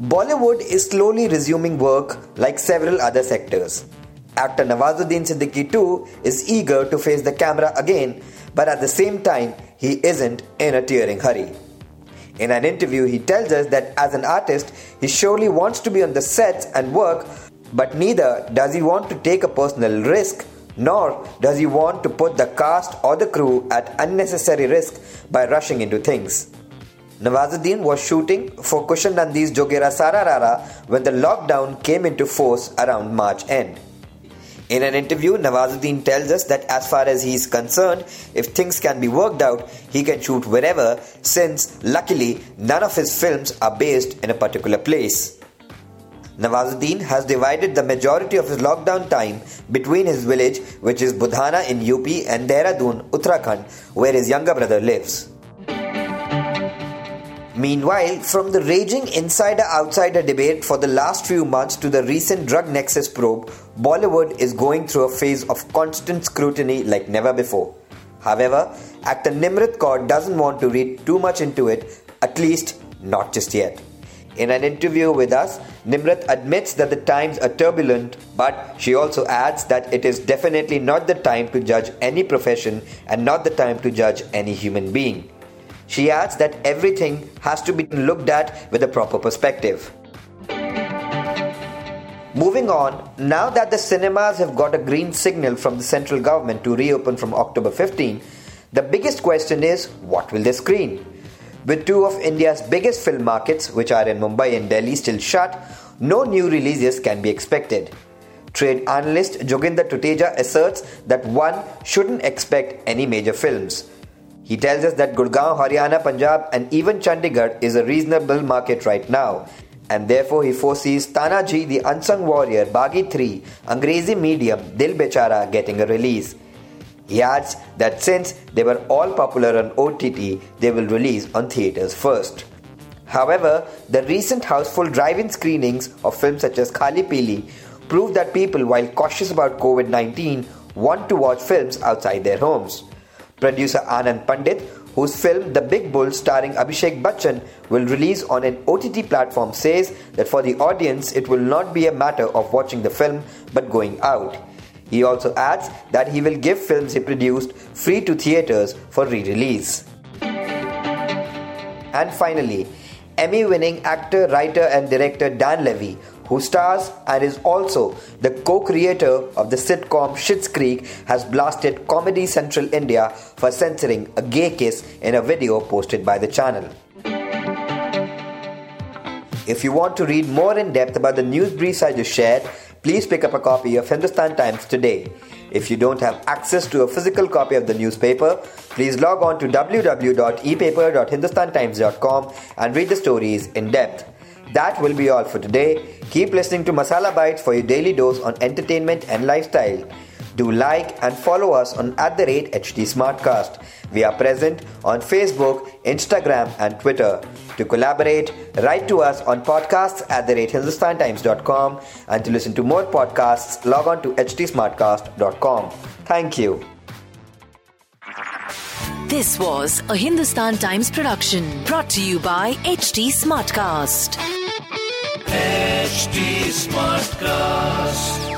Bollywood is slowly resuming work like several other sectors. Actor Nawazuddin Siddiqui too is eager to face the camera again, but at the same time, he isn't in a tearing hurry. In an interview, he tells us that as an artist, he surely wants to be on the sets and work, but neither does he want to take a personal risk, nor does he want to put the cast or the crew at unnecessary risk by rushing into things. Nawazuddin was shooting for Kushan Jogira Sararara when the lockdown came into force around March end. In an interview, Nawazuddin tells us that as far as he is concerned, if things can be worked out, he can shoot wherever since, luckily, none of his films are based in a particular place. Nawazuddin has divided the majority of his lockdown time between his village, which is Budhana in UP, and Dehradun, Uttarakhand, where his younger brother lives. Meanwhile, from the raging insider outsider debate for the last few months to the recent drug nexus probe, Bollywood is going through a phase of constant scrutiny like never before. However, actor Nimrat Kaur doesn't want to read too much into it, at least not just yet. In an interview with us, Nimrat admits that the times are turbulent, but she also adds that it is definitely not the time to judge any profession and not the time to judge any human being. She adds that everything has to be looked at with a proper perspective. Moving on, now that the cinemas have got a green signal from the central government to reopen from October 15, the biggest question is what will they screen? With two of India's biggest film markets, which are in Mumbai and Delhi, still shut, no new releases can be expected. Trade analyst Joginder Tuteja asserts that one shouldn't expect any major films. He tells us that Gurgaon, Haryana, Punjab, and even Chandigarh is a reasonable market right now, and therefore he foresees Tanhaji, the unsung warrior, Baaghi 3, Angrezi medium, Dil Bechara getting a release. He adds that since they were all popular on OTT, they will release on theatres first. However, the recent houseful drive in screenings of films such as Khali Pili prove that people, while cautious about COVID 19, want to watch films outside their homes. Producer Anand Pandit, whose film The Big Bull starring Abhishek Bachchan will release on an OTT platform, says that for the audience it will not be a matter of watching the film but going out. He also adds that he will give films he produced free to theatres for re release. And finally, Emmy winning actor, writer, and director Dan Levy, who stars and is also the co creator of the sitcom Schitt's Creek, has blasted Comedy Central India for censoring a gay kiss in a video posted by the channel. If you want to read more in depth about the news briefs I just shared, please pick up a copy of Hindustan Times today. If you don't have access to a physical copy of the newspaper, please log on to www.epaper.hindustantimes.com and read the stories in depth. That will be all for today. Keep listening to Masala Bites for your daily dose on entertainment and lifestyle. Do like and follow us on at the rate HT Smartcast. We are present on Facebook, Instagram, and Twitter. To collaborate, write to us on podcasts at the rate hindustantimes.com and to listen to more podcasts, log on to htsmartcast.com. Thank you. This was a Hindustan Times production brought to you by HT Smartcast. HT Smartcast.